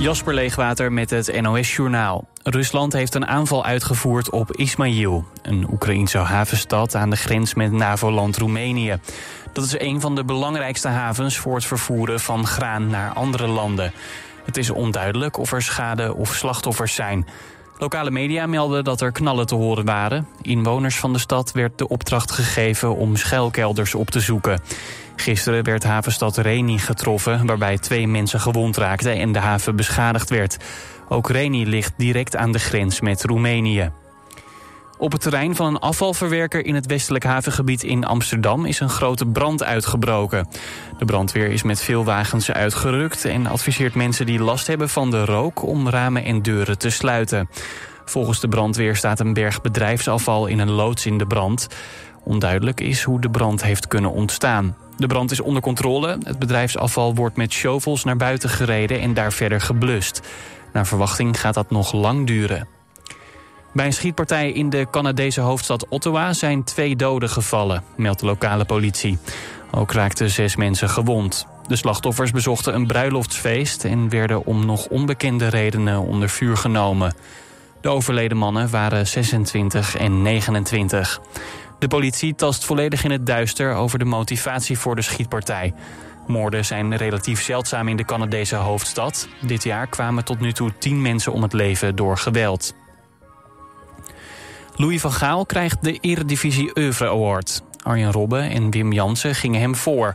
Jasper Leegwater met het NOS-journaal. Rusland heeft een aanval uitgevoerd op Ismail, een Oekraïense havenstad aan de grens met NAVO-land Roemenië. Dat is een van de belangrijkste havens voor het vervoeren van graan naar andere landen. Het is onduidelijk of er schade of slachtoffers zijn. Lokale media melden dat er knallen te horen waren. Inwoners van de stad werd de opdracht gegeven om schuilkelders op te zoeken. Gisteren werd havenstad Reni getroffen, waarbij twee mensen gewond raakten en de haven beschadigd werd. Ook Reni ligt direct aan de grens met Roemenië. Op het terrein van een afvalverwerker in het westelijk havengebied in Amsterdam is een grote brand uitgebroken. De brandweer is met veel wagens uitgerukt en adviseert mensen die last hebben van de rook om ramen en deuren te sluiten. Volgens de brandweer staat een berg bedrijfsafval in een loods in de brand. Onduidelijk is hoe de brand heeft kunnen ontstaan. De brand is onder controle. Het bedrijfsafval wordt met shovels naar buiten gereden en daar verder geblust. Naar verwachting gaat dat nog lang duren. Bij een schietpartij in de Canadese hoofdstad Ottawa zijn twee doden gevallen, meldt de lokale politie. Ook raakten zes mensen gewond. De slachtoffers bezochten een bruiloftsfeest en werden om nog onbekende redenen onder vuur genomen. De overleden mannen waren 26 en 29. De politie tast volledig in het duister over de motivatie voor de schietpartij. Moorden zijn relatief zeldzaam in de Canadese hoofdstad. Dit jaar kwamen tot nu toe tien mensen om het leven door geweld. Louis van Gaal krijgt de Eredivisie Oeuvre Award. Arjen Robben en Wim Jansen gingen hem voor.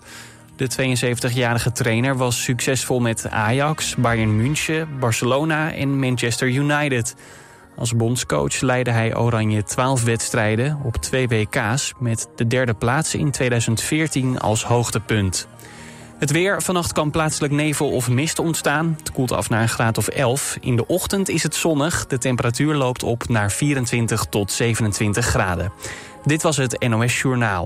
De 72-jarige trainer was succesvol met Ajax, Bayern München, Barcelona en Manchester United. Als bondscoach leidde hij Oranje 12 wedstrijden op twee WK's... met de derde plaats in 2014 als hoogtepunt. Het weer. Vannacht kan plaatselijk nevel of mist ontstaan. Het koelt af naar een graad of 11. In de ochtend is het zonnig. De temperatuur loopt op naar 24 tot 27 graden. Dit was het NOS Journaal.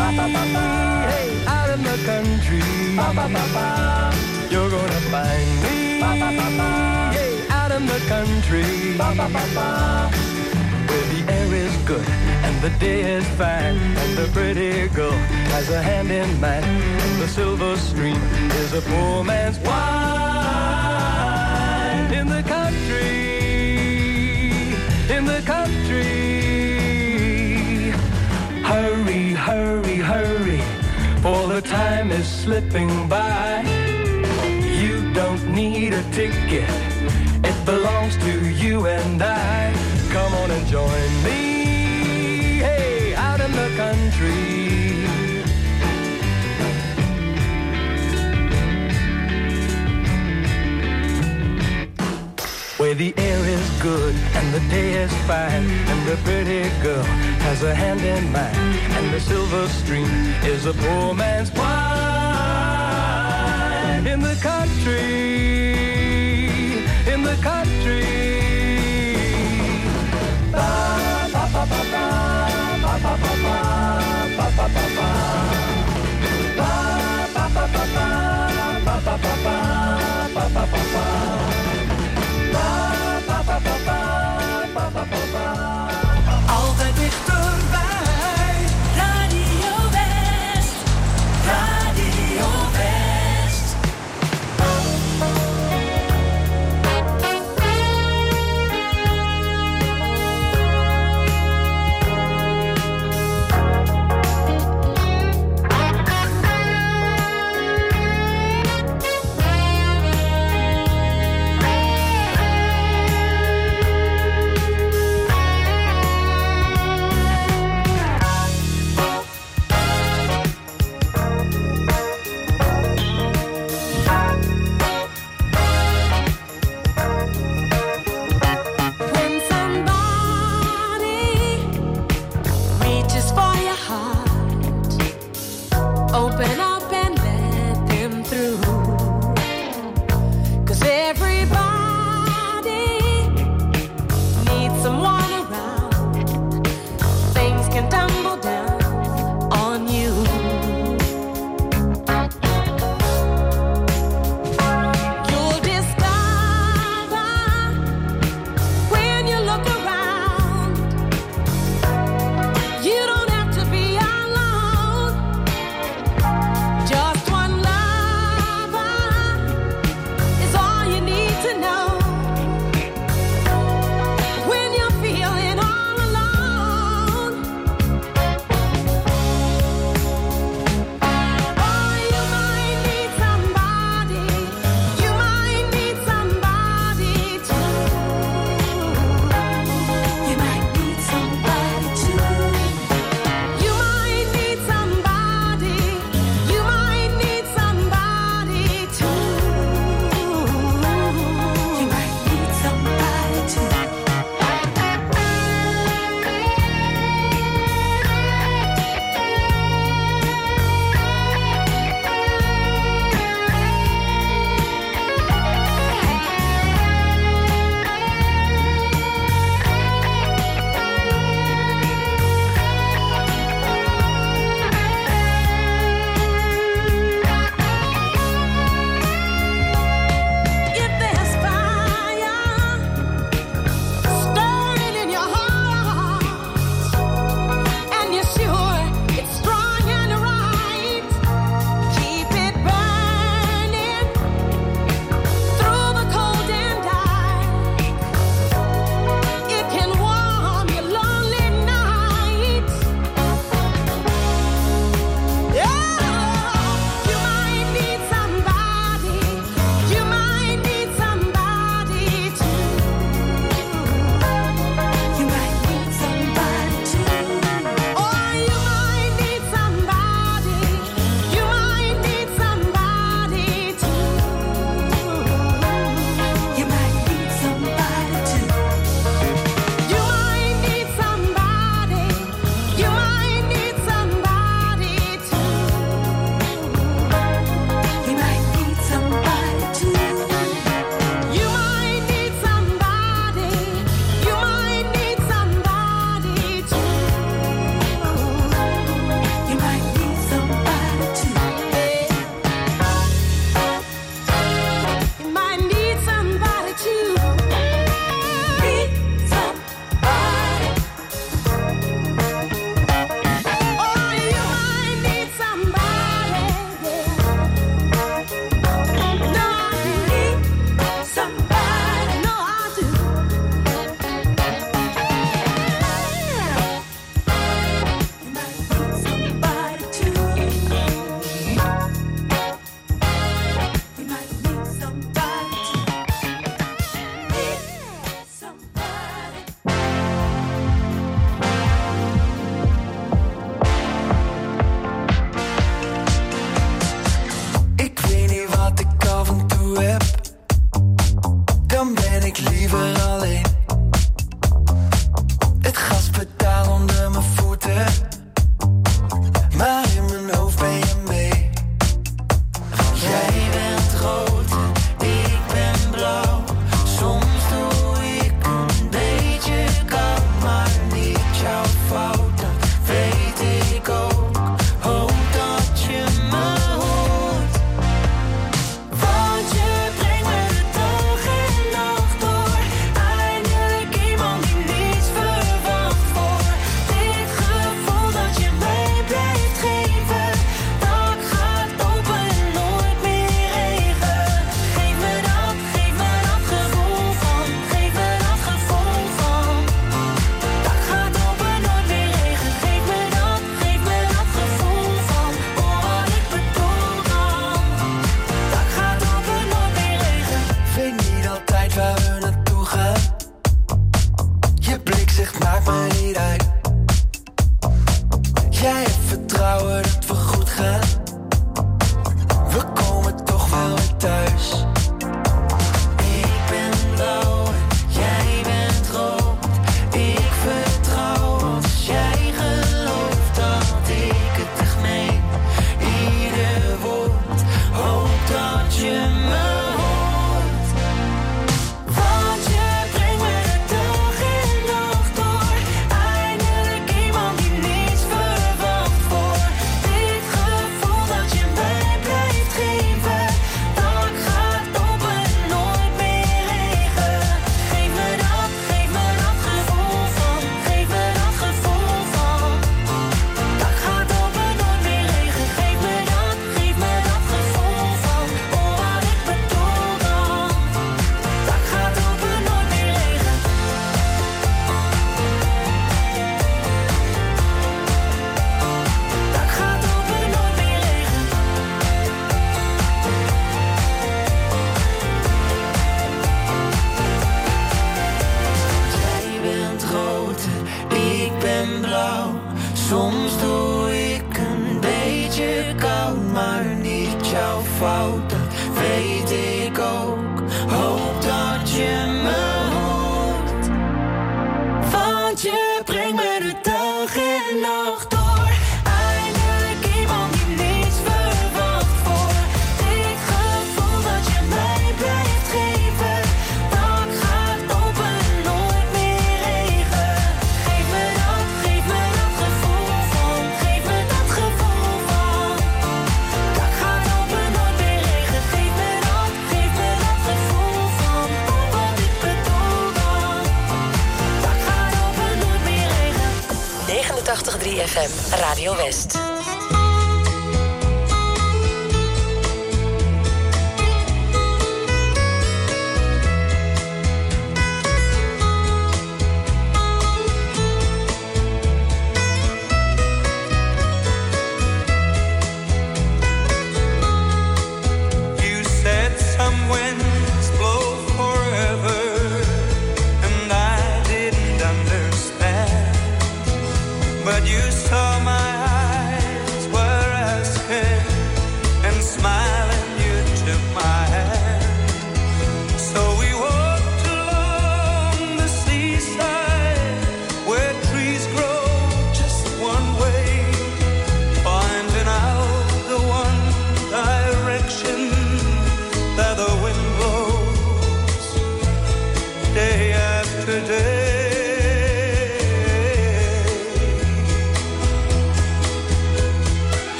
Hey, out in the country, you're gonna find me. Hey, out in the country, where the air is good and the day is fine, and the pretty girl has a hand in mine, and the silver stream is a poor man's wine. In the country, in the country. Hurry, hurry, hurry, for the time is slipping by. You don't need a ticket, it belongs to you and I. Come on and join me, hey, out in the country. the air is good and the day is fine and the pretty girl has a hand in mine and the silver stream is a poor man's wine in the country in the country ba, ba, ba,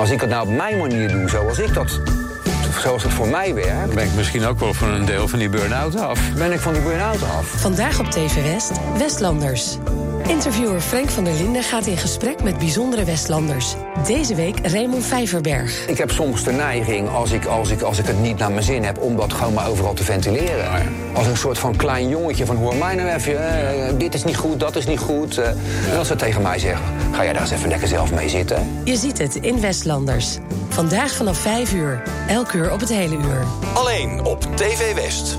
Nou, als ik het nou op mijn manier doe, zoals ik dat zoals het voor mij werkt. Ben ik misschien ook wel van een deel van die burn-out af? Ben ik van die burn-out af? Vandaag op TV West, Westlanders. Interviewer Frank van der Linden gaat in gesprek met bijzondere Westlanders. Deze week Raymond Vijverberg. Ik heb soms de neiging, als ik, als, ik, als ik het niet naar mijn zin heb... om dat gewoon maar overal te ventileren. Als een soort van klein jongetje van... hoor mij nou even, eh, dit is niet goed, dat is niet goed. eh. en als ze tegen mij zeggen, ga jij daar eens even lekker zelf mee zitten. Je ziet het in Westlanders. Vandaag vanaf 5 uur. Elk uur op het hele uur. Alleen op TV West.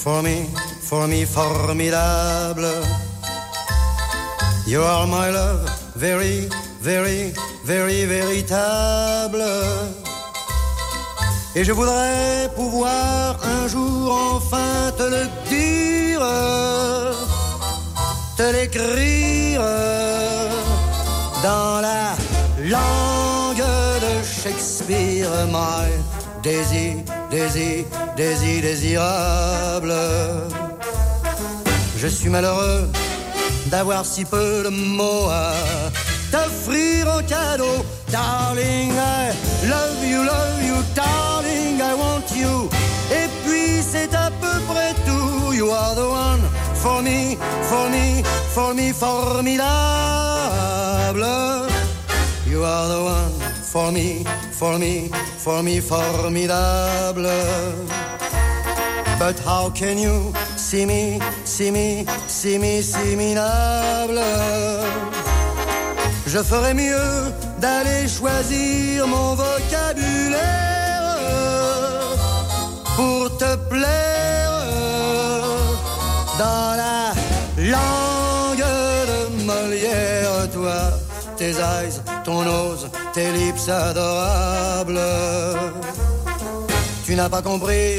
me, for me, for me, formidable. You are my love, very, very, very véritable. Et je voudrais pouvoir un jour enfin te le dire, te l'écrire dans la langue de Shakespeare, my désir, désir, désir, désirable. Je suis malheureux d'avoir si peu de mots à t'offrir en cadeau. Darling, I love you, love you, darling, I want you. Et puis c'est à peu près tout. You are the one for me, for me, for me, formidable. You are the one for me, for me, for me, formidable. But how can you see me, see me, see me, see? Je ferais mieux d'aller choisir mon vocabulaire pour te plaire. ton nose, tes lips adorables. Tu n'as pas compris,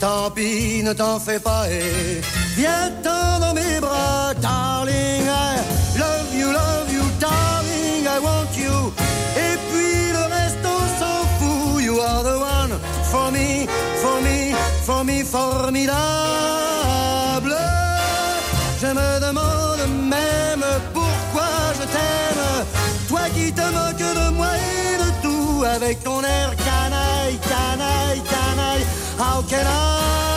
tant pis, ne t'en fais pas et viens dans mes bras, darling. I love you, love you, darling, I want you. Et puis le reste, on s'en fout. You are the one for me, for me, for me, formidable. te moques de moi et de tout avec ton air canaille, canaille, canaille. How can I?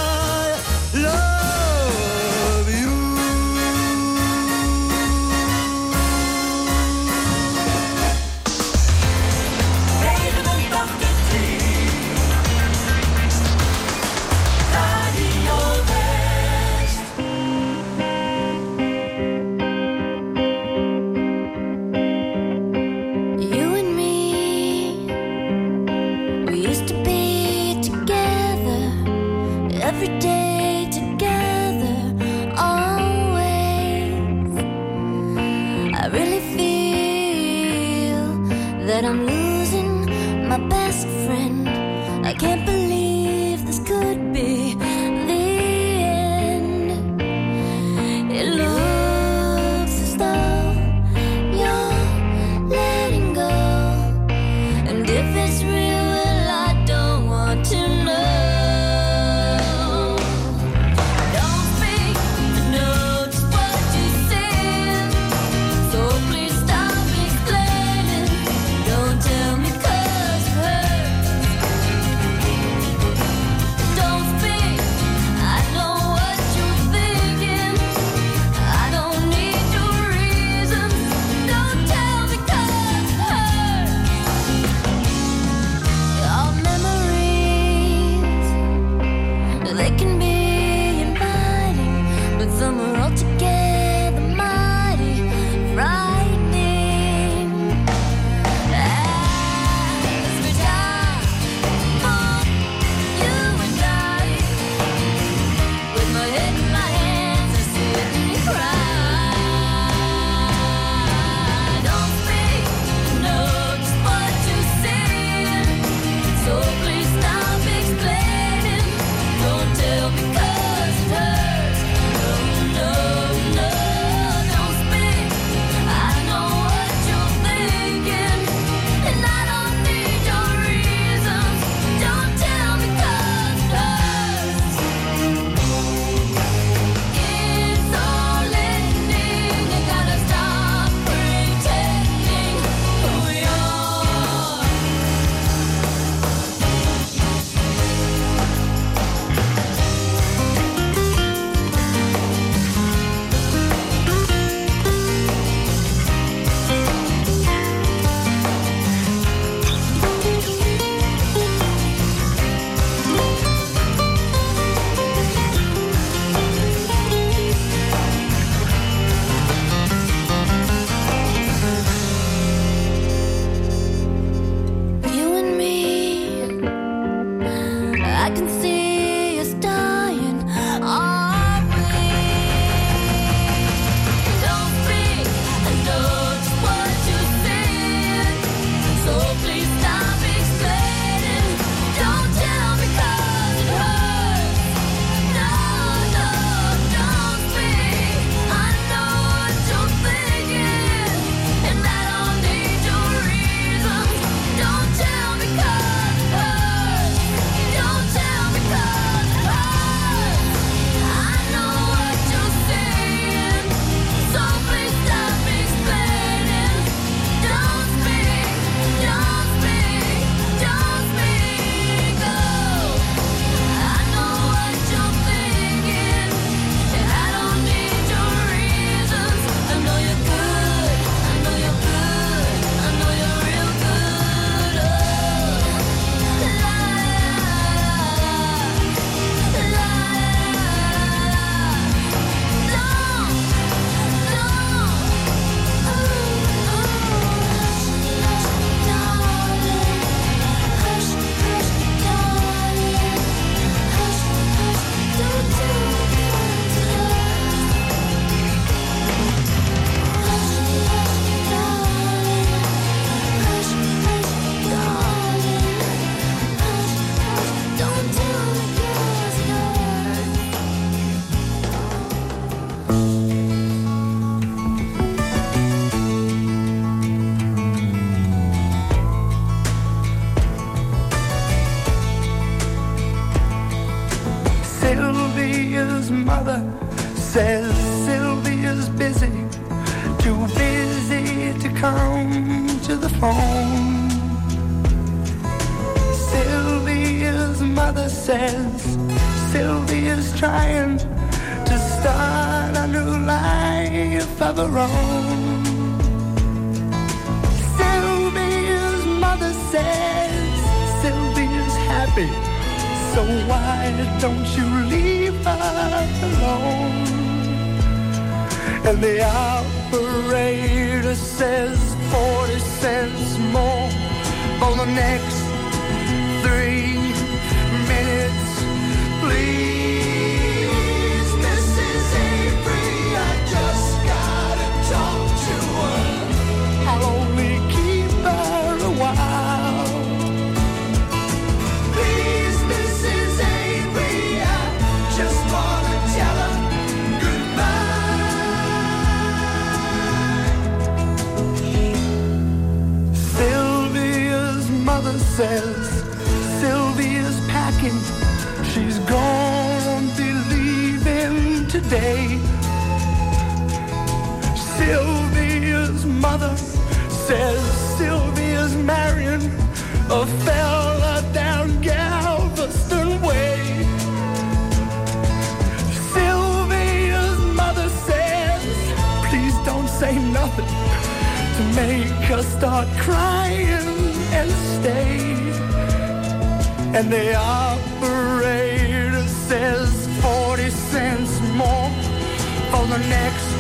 operator says 40 cents more for the next says Sylvia's packing. She's gone be leaving today. Sylvia's mother says Sylvia's marrying a fella down Galveston way. Sylvia's mother says, please don't say nothing to make us start crying and stay, And the operator says 40 cents more for the next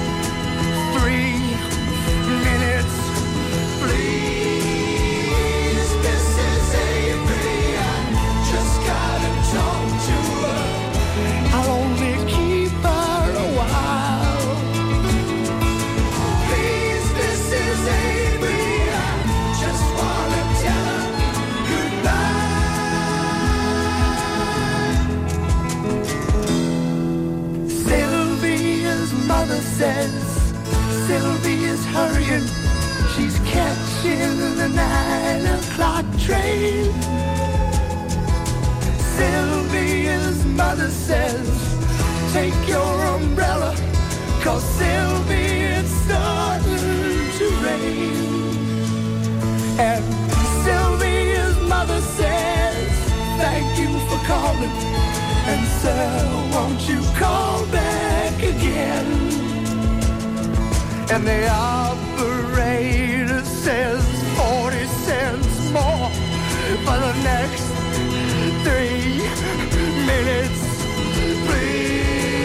hurrying. She's catching the nine o'clock train. Sylvia's mother says, take your umbrella, cause Sylvia, it's starting to rain. And Sylvia's mother says, thank you for calling. And sir, won't you call back again? and the operator says 40 cents more for the next three minutes, please.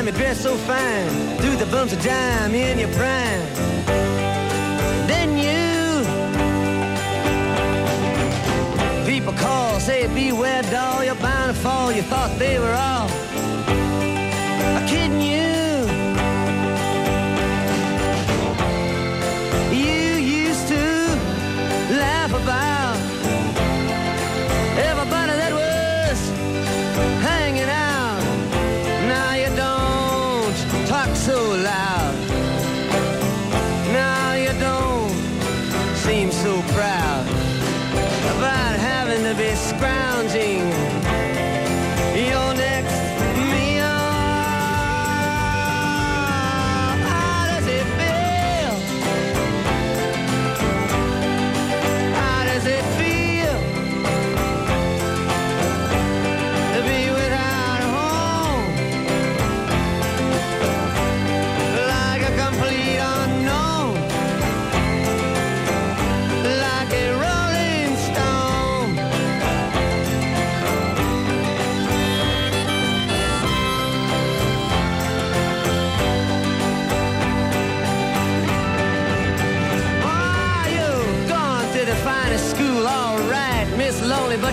time, you dress so fine, through the bumps of time in your prime. Then you people call, say beware, doll, you're bound to fall. You thought they were all.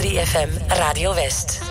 3FM Radio West.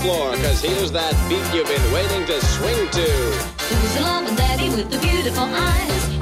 floor, cause here's that beat you've been waiting to swing to. Who's the loving daddy, with the beautiful eyes?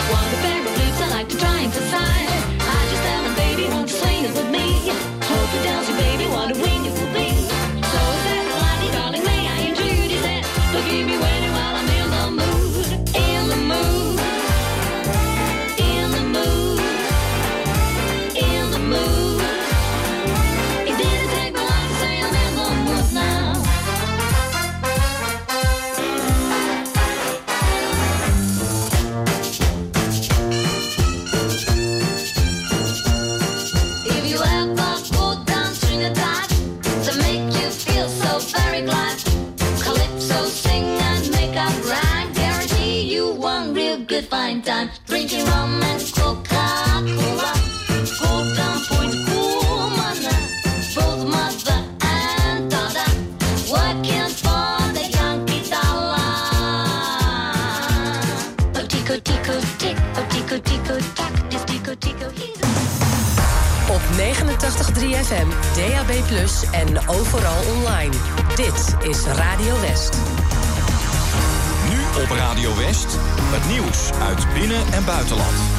prime time, drinking rum and Coca-Cola. Gold down point woman, both mother and daughter, working for the Yankee dollar. Oh, tico, tico, tick, oh, tico, tico, tack, this tico, tico, he's op 89.3 FM, DAB+, en overal online. Dit is Radio West. Nu op Radio West, het nieuws uit binnen- en buitenland.